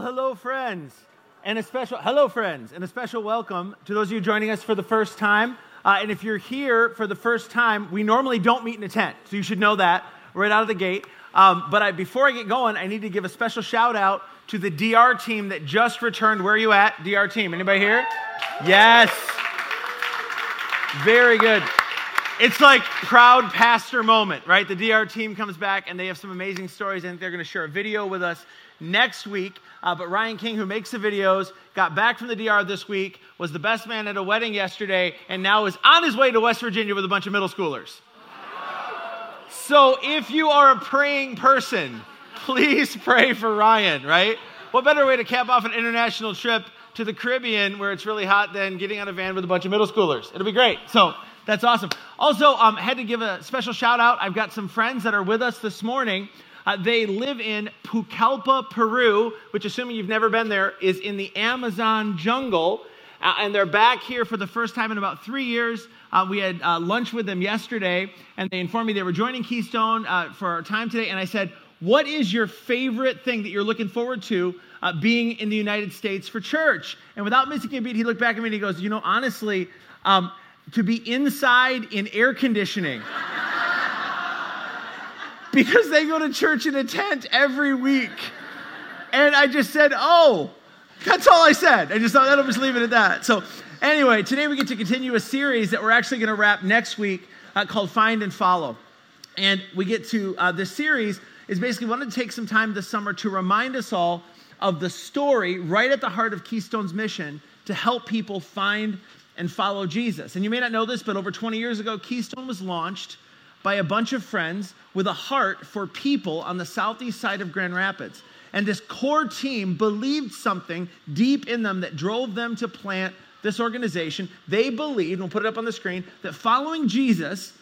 Well, hello, friends, and a special hello, friends, and a special welcome to those of you joining us for the first time. Uh, and if you're here for the first time, we normally don't meet in a tent, so you should know that right out of the gate. Um, but I, before I get going, I need to give a special shout out to the DR team that just returned. Where are you at, DR team? Anybody here? Yes. Very good. It's like proud pastor moment, right? The DR team comes back and they have some amazing stories, and they're going to share a video with us next week. Uh, but Ryan King, who makes the videos, got back from the DR this week, was the best man at a wedding yesterday, and now is on his way to West Virginia with a bunch of middle schoolers. So if you are a praying person, please pray for Ryan, right? What better way to cap off an international trip to the Caribbean where it's really hot than getting on a van with a bunch of middle schoolers? It'll be great. So that's awesome. Also, um, had to give a special shout out. I've got some friends that are with us this morning uh, they live in Pucallpa, Peru, which, assuming you've never been there, is in the Amazon jungle. Uh, and they're back here for the first time in about three years. Uh, we had uh, lunch with them yesterday, and they informed me they were joining Keystone uh, for our time today. And I said, What is your favorite thing that you're looking forward to uh, being in the United States for church? And without missing a beat, he looked back at me and he goes, You know, honestly, um, to be inside in air conditioning because they go to church in a tent every week. And I just said, oh, that's all I said. I just thought that'll just leave it at that. So, anyway, today we get to continue a series that we're actually going to wrap next week uh, called Find and Follow. And we get to uh, this series is basically wanted to take some time this summer to remind us all of the story right at the heart of Keystone's mission to help people find and follow Jesus. And you may not know this, but over 20 years ago, Keystone was launched by a bunch of friends with a heart for people on the southeast side of Grand Rapids. And this core team believed something deep in them that drove them to plant this organization. They believed, we'll put it up on the screen, that following Jesus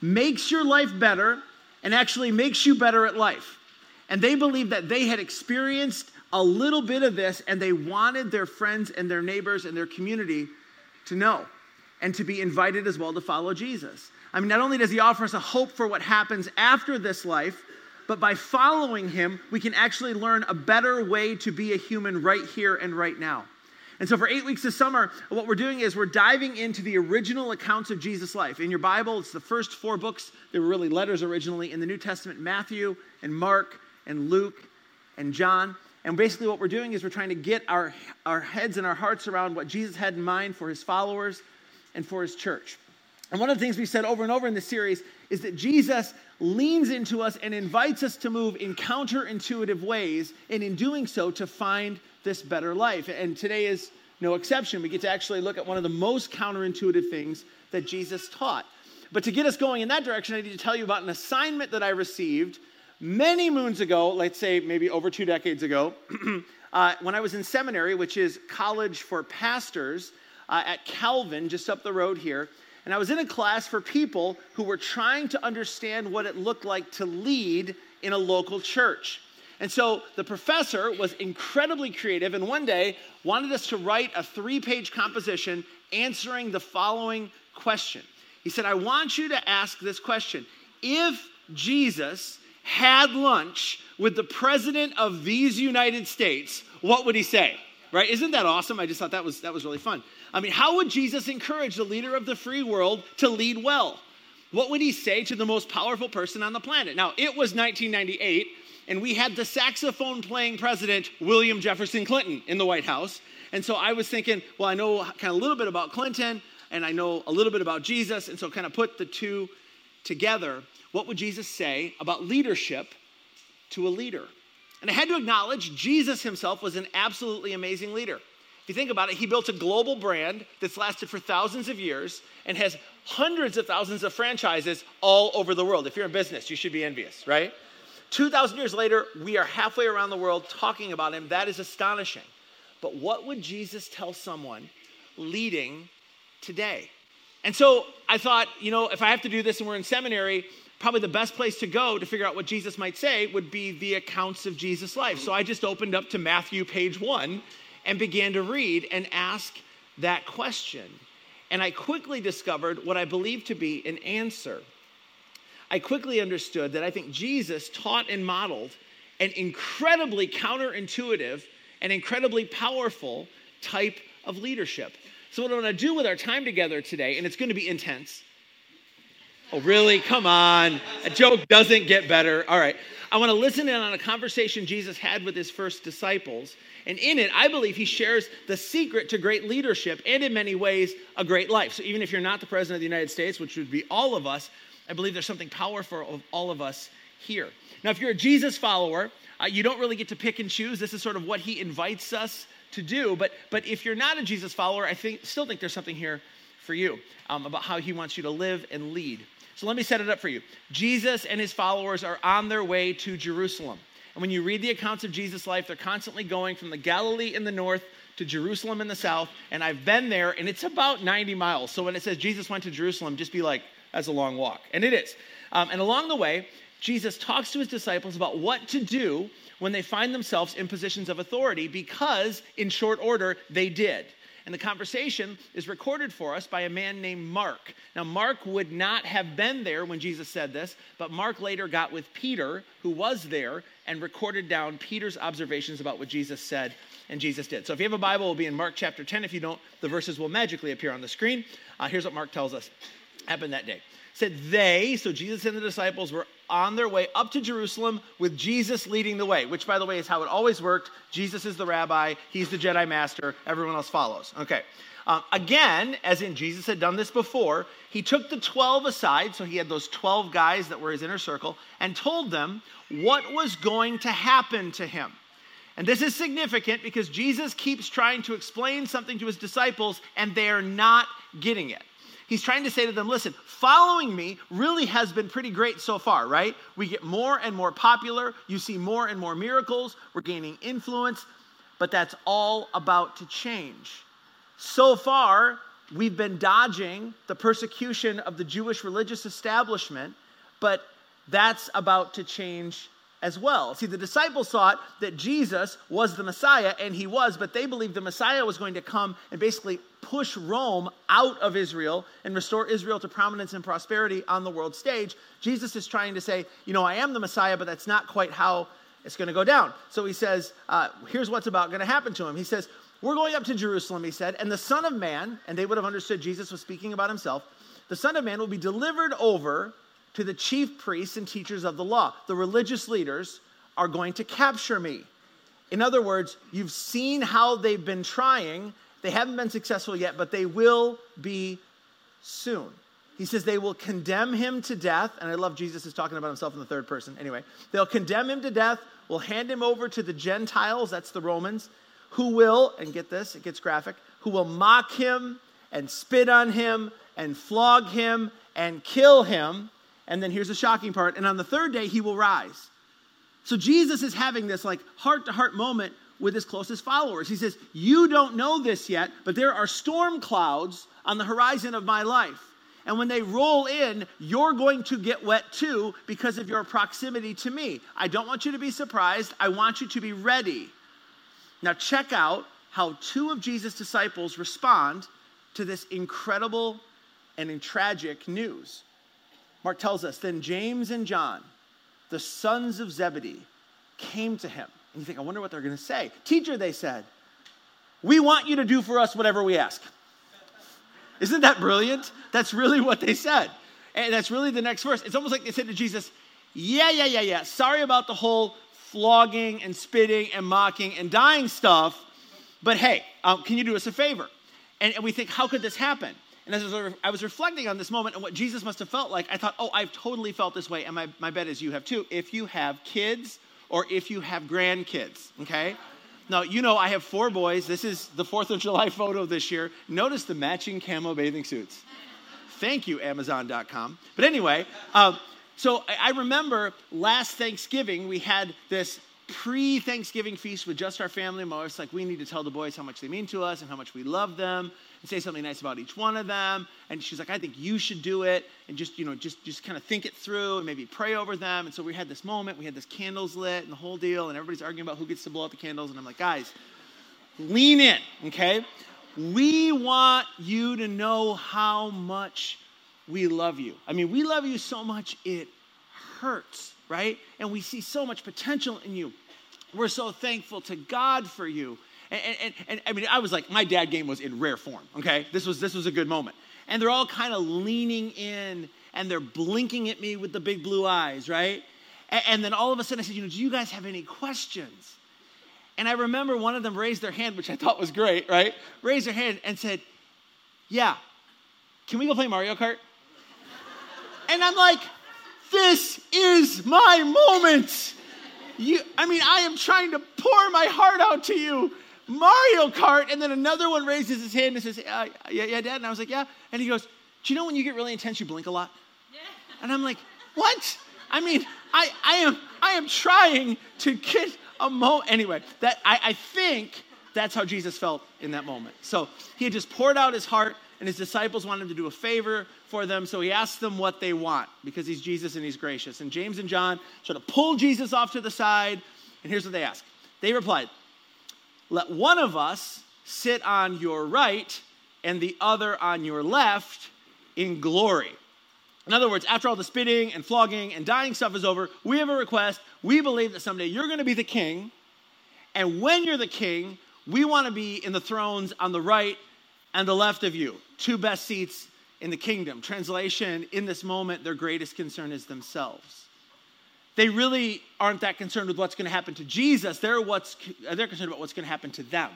makes your life better and actually makes you better at life. And they believed that they had experienced a little bit of this and they wanted their friends and their neighbors and their community to know and to be invited as well to follow Jesus. I mean, not only does he offer us a hope for what happens after this life, but by following him, we can actually learn a better way to be a human right here and right now. And so, for eight weeks this summer, what we're doing is we're diving into the original accounts of Jesus' life. In your Bible, it's the first four books. They were really letters originally in the New Testament Matthew and Mark and Luke and John. And basically, what we're doing is we're trying to get our, our heads and our hearts around what Jesus had in mind for his followers and for his church. And one of the things we've said over and over in this series is that Jesus leans into us and invites us to move in counterintuitive ways, and in doing so, to find this better life. And today is no exception. We get to actually look at one of the most counterintuitive things that Jesus taught. But to get us going in that direction, I need to tell you about an assignment that I received many moons ago, let's say maybe over two decades ago, uh, when I was in seminary, which is college for pastors uh, at Calvin, just up the road here. And I was in a class for people who were trying to understand what it looked like to lead in a local church. And so the professor was incredibly creative and one day wanted us to write a three page composition answering the following question. He said, I want you to ask this question If Jesus had lunch with the president of these United States, what would he say? Right? Isn't that awesome? I just thought that was, that was really fun. I mean, how would Jesus encourage the leader of the free world to lead well? What would he say to the most powerful person on the planet? Now, it was 1998, and we had the saxophone playing president, William Jefferson Clinton, in the White House. And so I was thinking, well, I know kind of a little bit about Clinton, and I know a little bit about Jesus, and so kind of put the two together. What would Jesus say about leadership to a leader? And I had to acknowledge Jesus himself was an absolutely amazing leader. If you think about it, he built a global brand that's lasted for thousands of years and has hundreds of thousands of franchises all over the world. If you're in business, you should be envious, right? 2,000 years later, we are halfway around the world talking about him. That is astonishing. But what would Jesus tell someone leading today? And so I thought, you know, if I have to do this and we're in seminary, probably the best place to go to figure out what Jesus might say would be the accounts of Jesus' life. So I just opened up to Matthew, page one, and began to read and ask that question. And I quickly discovered what I believe to be an answer. I quickly understood that I think Jesus taught and modeled an incredibly counterintuitive and incredibly powerful type of leadership. So, what I want to do with our time together today, and it's going to be intense. Oh, really? Come on. A joke doesn't get better. All right. I want to listen in on a conversation Jesus had with his first disciples. And in it, I believe he shares the secret to great leadership and, in many ways, a great life. So, even if you're not the president of the United States, which would be all of us, I believe there's something powerful of all of us here. Now, if you're a Jesus follower, uh, you don't really get to pick and choose. This is sort of what he invites us to do. But, but if you're not a Jesus follower, I think, still think there's something here for you um, about how he wants you to live and lead. So let me set it up for you. Jesus and his followers are on their way to Jerusalem. And when you read the accounts of Jesus' life, they're constantly going from the Galilee in the north to Jerusalem in the south. And I've been there, and it's about 90 miles. So when it says Jesus went to Jerusalem, just be like, that's a long walk. And it is. Um, and along the way, Jesus talks to his disciples about what to do when they find themselves in positions of authority because, in short order, they did. And the conversation is recorded for us by a man named Mark. Now, Mark would not have been there when Jesus said this, but Mark later got with Peter, who was there, and recorded down Peter's observations about what Jesus said and Jesus did. So if you have a Bible, it will be in Mark chapter 10. If you don't, the verses will magically appear on the screen. Uh, here's what Mark tells us happened that day said they, so Jesus and the disciples were on their way up to Jerusalem with Jesus leading the way, which, by the way, is how it always worked. Jesus is the rabbi, he's the Jedi master, everyone else follows. Okay. Um, again, as in Jesus had done this before, he took the 12 aside, so he had those 12 guys that were his inner circle, and told them what was going to happen to him. And this is significant because Jesus keeps trying to explain something to his disciples, and they're not getting it. He's trying to say to them, listen, following me really has been pretty great so far, right? We get more and more popular. You see more and more miracles. We're gaining influence. But that's all about to change. So far, we've been dodging the persecution of the Jewish religious establishment, but that's about to change as well. See, the disciples thought that Jesus was the Messiah, and he was, but they believed the Messiah was going to come and basically push Rome out of Israel and restore Israel to prominence and prosperity on the world stage. Jesus is trying to say, you know, I am the Messiah, but that's not quite how it's going to go down. So he says, uh, here's what's about going to happen to him. He says, We're going up to Jerusalem, he said, and the Son of Man, and they would have understood Jesus was speaking about himself, the Son of Man will be delivered over to the chief priests and teachers of the law. The religious leaders are going to capture me. In other words, you've seen how they've been trying. They haven't been successful yet, but they will be soon. He says they will condemn him to death. And I love Jesus is talking about himself in the third person. Anyway, they'll condemn him to death, will hand him over to the Gentiles, that's the Romans, who will, and get this, it gets graphic, who will mock him and spit on him and flog him and kill him. And then here's the shocking part. And on the third day, he will rise. So Jesus is having this like heart to heart moment with his closest followers. He says, You don't know this yet, but there are storm clouds on the horizon of my life. And when they roll in, you're going to get wet too because of your proximity to me. I don't want you to be surprised. I want you to be ready. Now, check out how two of Jesus' disciples respond to this incredible and tragic news. Mark tells us, then James and John, the sons of Zebedee, came to him. And you think, I wonder what they're going to say. Teacher, they said, we want you to do for us whatever we ask. Isn't that brilliant? That's really what they said. And that's really the next verse. It's almost like they said to Jesus, Yeah, yeah, yeah, yeah. Sorry about the whole flogging and spitting and mocking and dying stuff, but hey, um, can you do us a favor? And, and we think, How could this happen? And as I was reflecting on this moment and what Jesus must have felt like, I thought, oh, I've totally felt this way. And my, my bet is you have too. If you have kids or if you have grandkids, okay? Now, you know, I have four boys. This is the 4th of July photo this year. Notice the matching camo bathing suits. Thank you, Amazon.com. But anyway, um, so I remember last Thanksgiving, we had this pre Thanksgiving feast with just our family. My wife's like, we need to tell the boys how much they mean to us and how much we love them and say something nice about each one of them. And she's like, I think you should do it and just, you know, just, just kind of think it through and maybe pray over them. And so we had this moment, we had this candles lit and the whole deal, and everybody's arguing about who gets to blow out the candles. And I'm like, guys, lean in, okay? We want you to know how much we love you. I mean, we love you so much it hurts, right? And we see so much potential in you. we're so thankful to God for you. And, and, and, I mean, I was like, my dad game was in rare form, okay? This was, this was a good moment. And they're all kind of leaning in and they're blinking at me with the big blue eyes, right? And, and then all of a sudden I said, you know, do you guys have any questions? And I remember one of them raised their hand, which I thought was great, right? Raised their hand and said, yeah, can we go play Mario Kart? And I'm like, this is my moment. You, I mean, I am trying to pour my heart out to you. Mario Kart. And then another one raises his hand and says, uh, yeah, yeah, Dad. And I was like, yeah. And he goes, do you know when you get really intense, you blink a lot? Yeah. And I'm like, what? I mean, I, I, am, I am trying to get a moment. Anyway, that, I, I think that's how Jesus felt in that moment. So he had just poured out his heart and his disciples wanted him to do a favor for them, so he asked them what they want because he's Jesus and he's gracious. And James and John sort of pull Jesus off to the side, and here's what they ask. They replied, Let one of us sit on your right and the other on your left in glory. In other words, after all the spitting and flogging and dying stuff is over, we have a request. We believe that someday you're going to be the king. And when you're the king, we want to be in the thrones on the right and the left of you, two best seats in the kingdom. Translation, in this moment, their greatest concern is themselves. They really aren't that concerned with what's going to happen to Jesus. They're, what's, they're concerned about what's going to happen to them.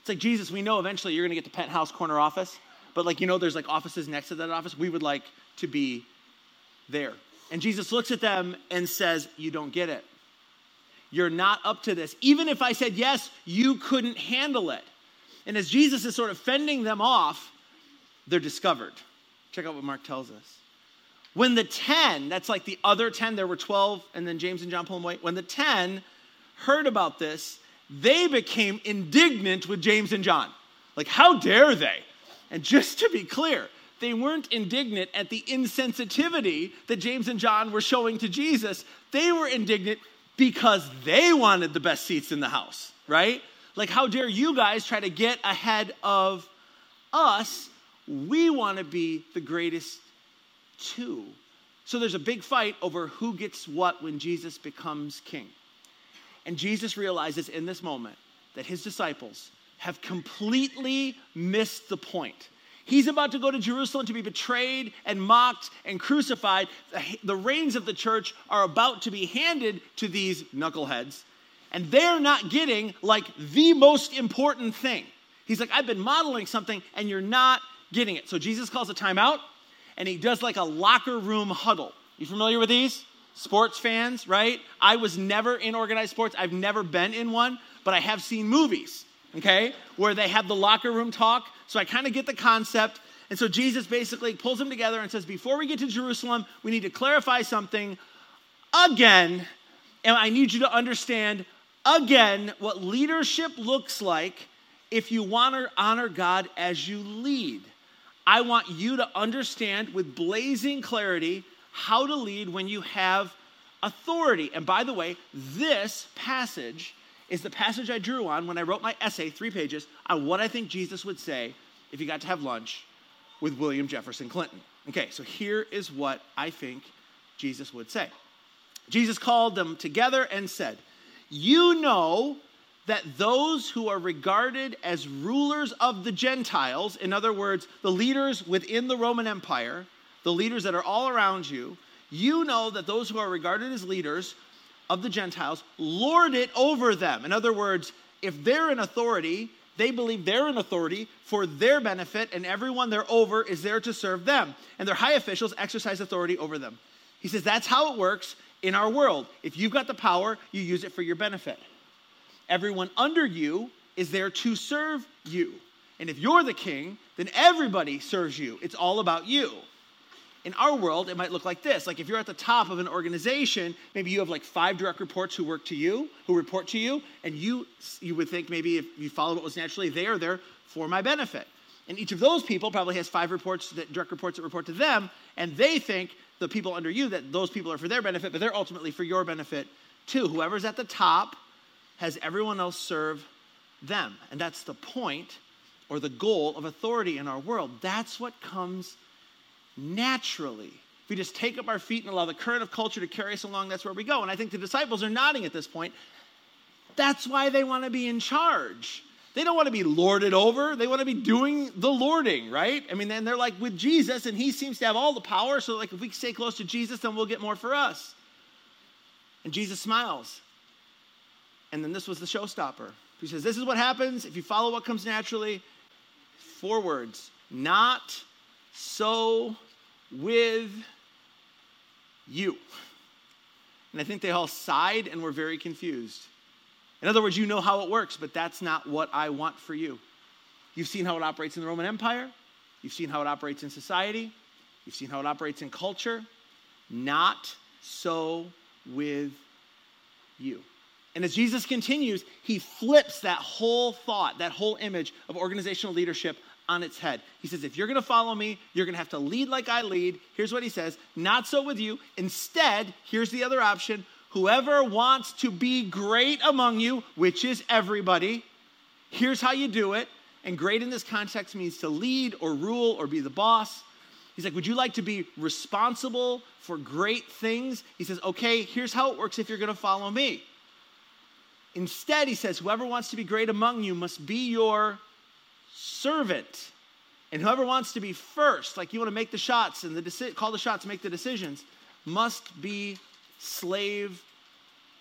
It's like, Jesus, we know eventually you're going to get the penthouse corner office, but like, you know, there's like offices next to that office. We would like to be there. And Jesus looks at them and says, You don't get it. You're not up to this. Even if I said yes, you couldn't handle it. And as Jesus is sort of fending them off, they're discovered. Check out what Mark tells us. When the 10, that's like the other 10, there were 12, and then James and John pull them away. When the 10 heard about this, they became indignant with James and John. Like, how dare they? And just to be clear, they weren't indignant at the insensitivity that James and John were showing to Jesus. They were indignant because they wanted the best seats in the house, right? Like, how dare you guys try to get ahead of us? We want to be the greatest too. So there's a big fight over who gets what when Jesus becomes king. And Jesus realizes in this moment that his disciples have completely missed the point. He's about to go to Jerusalem to be betrayed and mocked and crucified. The reins of the church are about to be handed to these knuckleheads and they're not getting like the most important thing. He's like, I've been modeling something and you're not getting it. So Jesus calls a timeout and he does like a locker room huddle. You familiar with these? Sports fans, right? I was never in organized sports. I've never been in one, but I have seen movies, okay, where they have the locker room talk. So I kind of get the concept. And so Jesus basically pulls them together and says, Before we get to Jerusalem, we need to clarify something again. And I need you to understand again what leadership looks like if you want to honor God as you lead. I want you to understand with blazing clarity how to lead when you have authority. And by the way, this passage is the passage I drew on when I wrote my essay, three pages, on what I think Jesus would say if he got to have lunch with William Jefferson Clinton. Okay, so here is what I think Jesus would say. Jesus called them together and said, you know that those who are regarded as rulers of the Gentiles, in other words, the leaders within the Roman Empire, the leaders that are all around you, you know that those who are regarded as leaders of the Gentiles lord it over them. In other words, if they're in authority, they believe they're in authority for their benefit, and everyone they're over is there to serve them. And their high officials exercise authority over them. He says that's how it works in our world. If you've got the power, you use it for your benefit. Everyone under you is there to serve you. And if you're the king, then everybody serves you. It's all about you. In our world, it might look like this. Like if you're at the top of an organization, maybe you have like five direct reports who work to you, who report to you, and you you would think maybe if you follow what was naturally, they are there for my benefit. And each of those people probably has five reports that direct reports that report to them, and they think the people under you that those people are for their benefit, but they're ultimately for your benefit too. Whoever's at the top has everyone else serve them. And that's the point or the goal of authority in our world. That's what comes naturally. If we just take up our feet and allow the current of culture to carry us along, that's where we go. And I think the disciples are nodding at this point. That's why they want to be in charge. They don't want to be lorded over. They want to be doing the lording, right? I mean, then they're like with Jesus, and he seems to have all the power. So, like, if we stay close to Jesus, then we'll get more for us. And Jesus smiles. And then this was the showstopper. He says, This is what happens if you follow what comes naturally. Four words not so with you. And I think they all sighed and were very confused. In other words, you know how it works, but that's not what I want for you. You've seen how it operates in the Roman Empire, you've seen how it operates in society, you've seen how it operates in culture. Not so with you. And as Jesus continues, he flips that whole thought, that whole image of organizational leadership on its head. He says, If you're gonna follow me, you're gonna have to lead like I lead. Here's what he says Not so with you. Instead, here's the other option whoever wants to be great among you, which is everybody, here's how you do it. And great in this context means to lead or rule or be the boss. He's like, Would you like to be responsible for great things? He says, Okay, here's how it works if you're gonna follow me. Instead, he says, Whoever wants to be great among you must be your servant. And whoever wants to be first, like you want to make the shots and the deci- call the shots, make the decisions, must be slave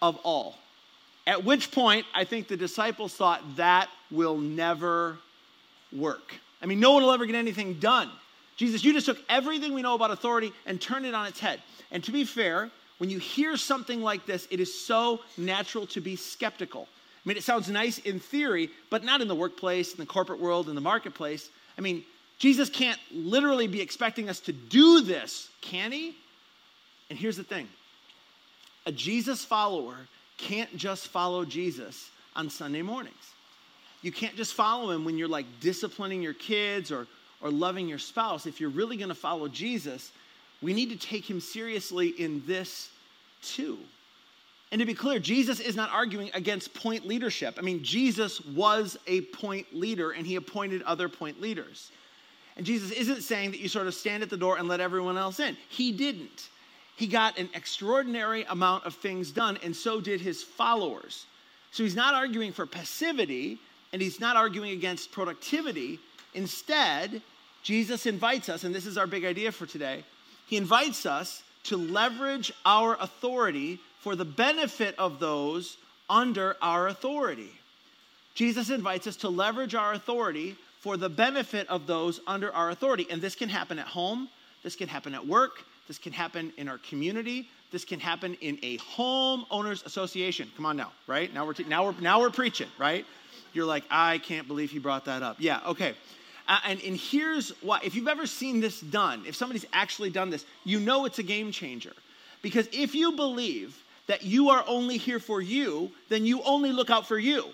of all. At which point, I think the disciples thought that will never work. I mean, no one will ever get anything done. Jesus, you just took everything we know about authority and turned it on its head. And to be fair, when you hear something like this, it is so natural to be skeptical. I mean, it sounds nice in theory, but not in the workplace, in the corporate world, in the marketplace. I mean, Jesus can't literally be expecting us to do this, can he? And here's the thing a Jesus follower can't just follow Jesus on Sunday mornings. You can't just follow him when you're like disciplining your kids or, or loving your spouse. If you're really going to follow Jesus, we need to take him seriously in this too. And to be clear, Jesus is not arguing against point leadership. I mean, Jesus was a point leader and he appointed other point leaders. And Jesus isn't saying that you sort of stand at the door and let everyone else in. He didn't. He got an extraordinary amount of things done, and so did his followers. So he's not arguing for passivity and he's not arguing against productivity. Instead, Jesus invites us, and this is our big idea for today, he invites us to leverage our authority for the benefit of those under our authority. Jesus invites us to leverage our authority for the benefit of those under our authority. And this can happen at home, this can happen at work, this can happen in our community, this can happen in a homeowners association. Come on now, right? Now we're, t- now we're, now we're preaching, right? You're like, I can't believe he brought that up. Yeah, okay. Uh, and, and here's why if you've ever seen this done, if somebody's actually done this, you know it's a game changer. Because if you believe that you are only here for you, then you only look out for you.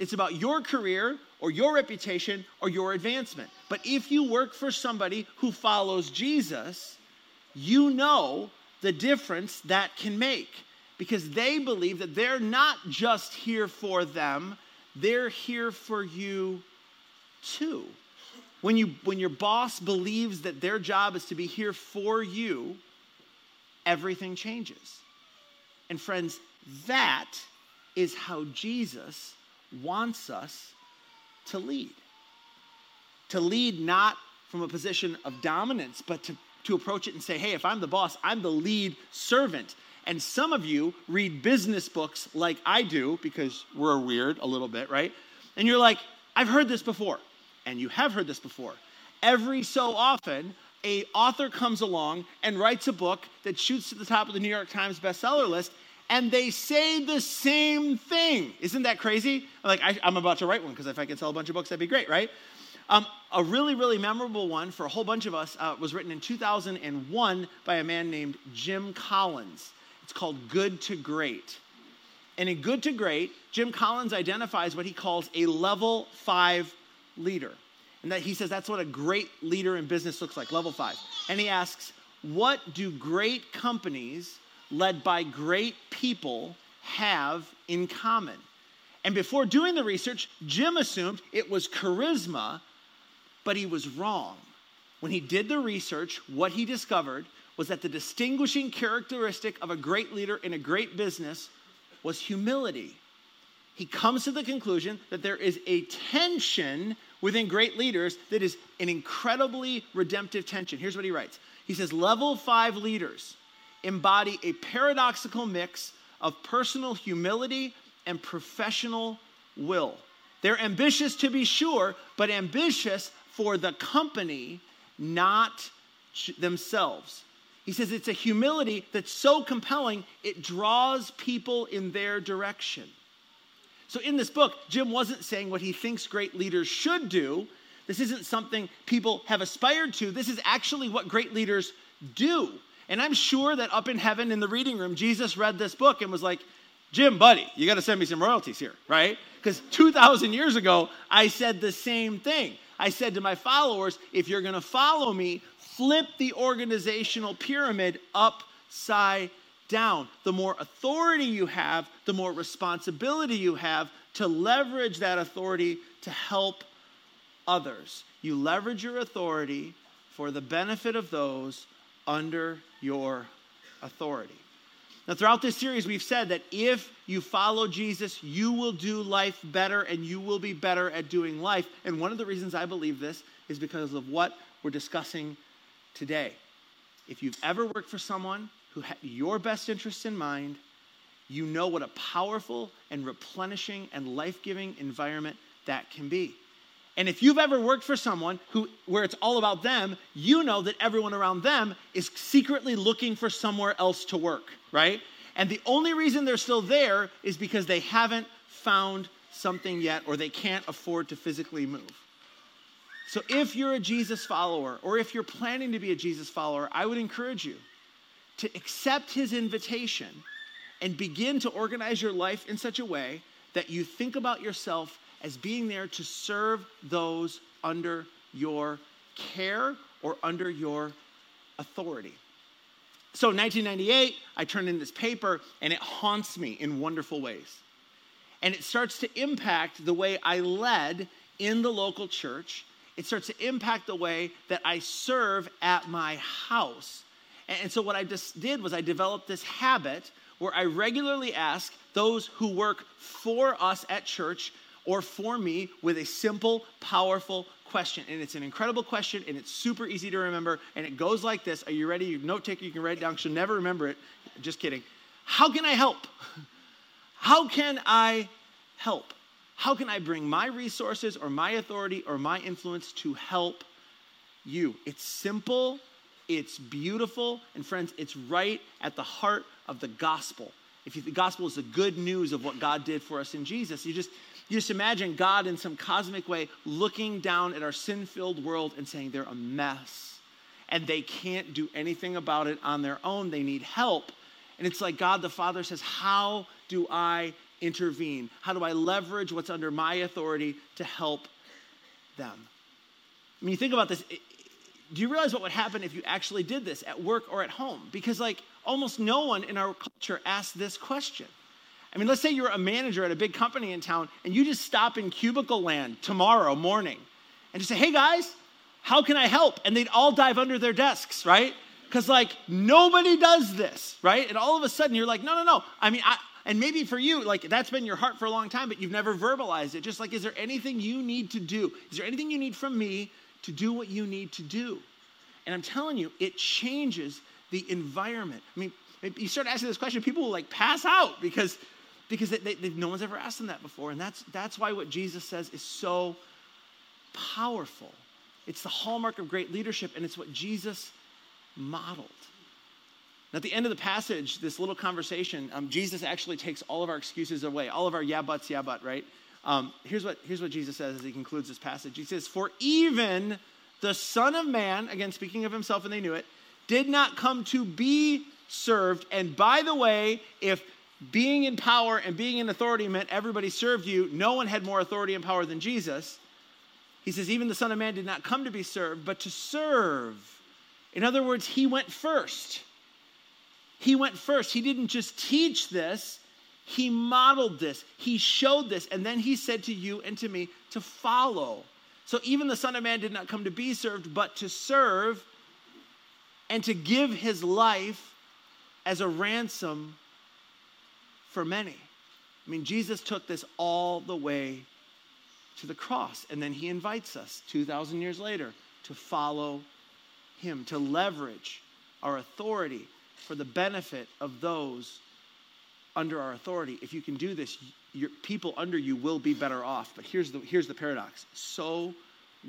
It's about your career or your reputation or your advancement. But if you work for somebody who follows Jesus, you know the difference that can make because they believe that they're not just here for them, they're here for you too. When, you, when your boss believes that their job is to be here for you, everything changes. And friends, that is how Jesus wants us to lead. To lead not from a position of dominance, but to, to approach it and say, hey, if I'm the boss, I'm the lead servant. And some of you read business books like I do, because we're weird a little bit, right? And you're like, I've heard this before. And you have heard this before. Every so often, a author comes along and writes a book that shoots to the top of the New York Times bestseller list, and they say the same thing. Isn't that crazy? Like, I, am about to write one because if I could sell a bunch of books, that'd be great, right? Um, a really, really memorable one for a whole bunch of us uh, was written in 2001 by a man named Jim Collins. It's called Good to Great. And in Good to Great, Jim Collins identifies what he calls a level five leader. And that he says that's what a great leader in business looks like, level five. And he asks, what do great companies led by great people have in common? And before doing the research, Jim assumed it was charisma, but he was wrong. When he did the research, what he discovered was that the distinguishing characteristic of a great leader in a great business was humility. he comes to the conclusion that there is a tension within great leaders that is an incredibly redemptive tension. Here's what he writes He says, Level five leaders embody a paradoxical mix of personal humility and professional will. They're ambitious to be sure, but ambitious for the company, not themselves. He says it's a humility that's so compelling, it draws people in their direction. So, in this book, Jim wasn't saying what he thinks great leaders should do. This isn't something people have aspired to. This is actually what great leaders do. And I'm sure that up in heaven in the reading room, Jesus read this book and was like, Jim, buddy, you got to send me some royalties here, right? Because 2,000 years ago, I said the same thing. I said to my followers, if you're going to follow me, flip the organizational pyramid upside down. The more authority you have, the more responsibility you have to leverage that authority to help others. You leverage your authority for the benefit of those under your authority. Now, throughout this series, we've said that if you follow Jesus, you will do life better and you will be better at doing life. And one of the reasons I believe this is because of what we're discussing today. If you've ever worked for someone who had your best interests in mind, you know what a powerful and replenishing and life giving environment that can be. And if you've ever worked for someone who where it's all about them, you know that everyone around them is secretly looking for somewhere else to work, right? And the only reason they're still there is because they haven't found something yet or they can't afford to physically move. So if you're a Jesus follower or if you're planning to be a Jesus follower, I would encourage you to accept his invitation and begin to organize your life in such a way that you think about yourself as being there to serve those under your care or under your authority. So, 1998, I turned in this paper and it haunts me in wonderful ways. And it starts to impact the way I led in the local church. It starts to impact the way that I serve at my house. And so, what I just did was I developed this habit where I regularly ask those who work for us at church or for me with a simple, powerful question. And it's an incredible question and it's super easy to remember. And it goes like this Are you ready? You note taker, you can write it down. She'll never remember it. Just kidding. How can I help? How can I help? How can I bring my resources or my authority or my influence to help you? It's simple, it's beautiful, and friends, it's right at the heart of the gospel. If you, the gospel is the good news of what God did for us in Jesus, you just you just imagine God in some cosmic way looking down at our sin filled world and saying they're a mess and they can't do anything about it on their own. They need help. And it's like God the Father says, How do I intervene? How do I leverage what's under my authority to help them? I mean, you think about this. Do you realize what would happen if you actually did this at work or at home? Because, like, almost no one in our culture asks this question. I mean, let's say you're a manager at a big company in town and you just stop in cubicle land tomorrow morning and just say, hey guys, how can I help? And they'd all dive under their desks, right? Because like nobody does this, right? And all of a sudden you're like, no, no, no. I mean, I, and maybe for you, like that's been your heart for a long time, but you've never verbalized it. Just like, is there anything you need to do? Is there anything you need from me to do what you need to do? And I'm telling you, it changes the environment. I mean, you start asking this question, people will like pass out because because they, they, no one's ever asked them that before. And that's, that's why what Jesus says is so powerful. It's the hallmark of great leadership, and it's what Jesus modeled. at the end of the passage, this little conversation, um, Jesus actually takes all of our excuses away, all of our yeah buts, yeah but, right? Um, here's, what, here's what Jesus says as he concludes this passage. He says, For even the Son of Man, again speaking of himself and they knew it, did not come to be served. And by the way, if being in power and being in authority meant everybody served you. No one had more authority and power than Jesus. He says, even the Son of Man did not come to be served, but to serve. In other words, he went first. He went first. He didn't just teach this, he modeled this, he showed this, and then he said to you and to me to follow. So even the Son of Man did not come to be served, but to serve and to give his life as a ransom for many. I mean, Jesus took this all the way to the cross, and then he invites us 2,000 years later to follow him, to leverage our authority for the benefit of those under our authority. If you can do this, your people under you will be better off. But here's the, here's the paradox so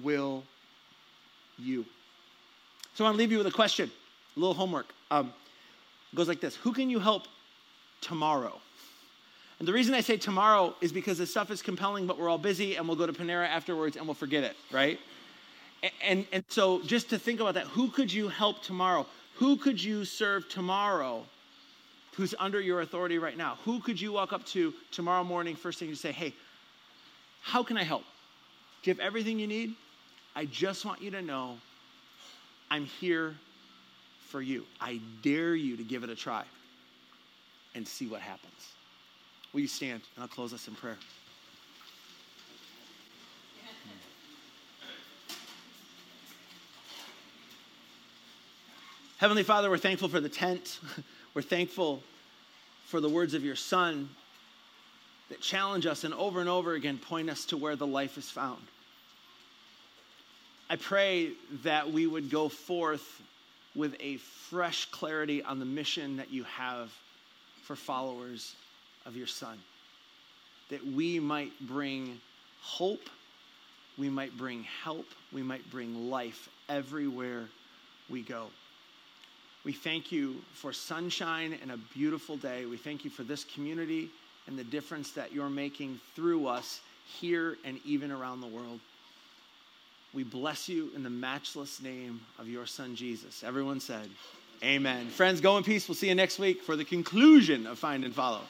will you. So I want to leave you with a question, a little homework. Um, goes like this Who can you help tomorrow? And the reason I say tomorrow is because the stuff is compelling, but we're all busy and we'll go to Panera afterwards and we'll forget it, right? And, and, and so just to think about that, who could you help tomorrow? Who could you serve tomorrow who's under your authority right now? Who could you walk up to tomorrow morning, first thing, to say, hey, how can I help? Do you have everything you need? I just want you to know I'm here for you. I dare you to give it a try and see what happens. Will you stand? And I'll close us in prayer. Heavenly Father, we're thankful for the tent. We're thankful for the words of your Son that challenge us and over and over again point us to where the life is found. I pray that we would go forth with a fresh clarity on the mission that you have for followers of your Son. That we might bring hope, we might bring help, we might bring life everywhere we go. We thank you for sunshine and a beautiful day. We thank you for this community and the difference that you're making through us here and even around the world. We bless you in the matchless name of your son Jesus. Everyone said, Amen. Friends, go in peace. We'll see you next week for the conclusion of Find and Follow.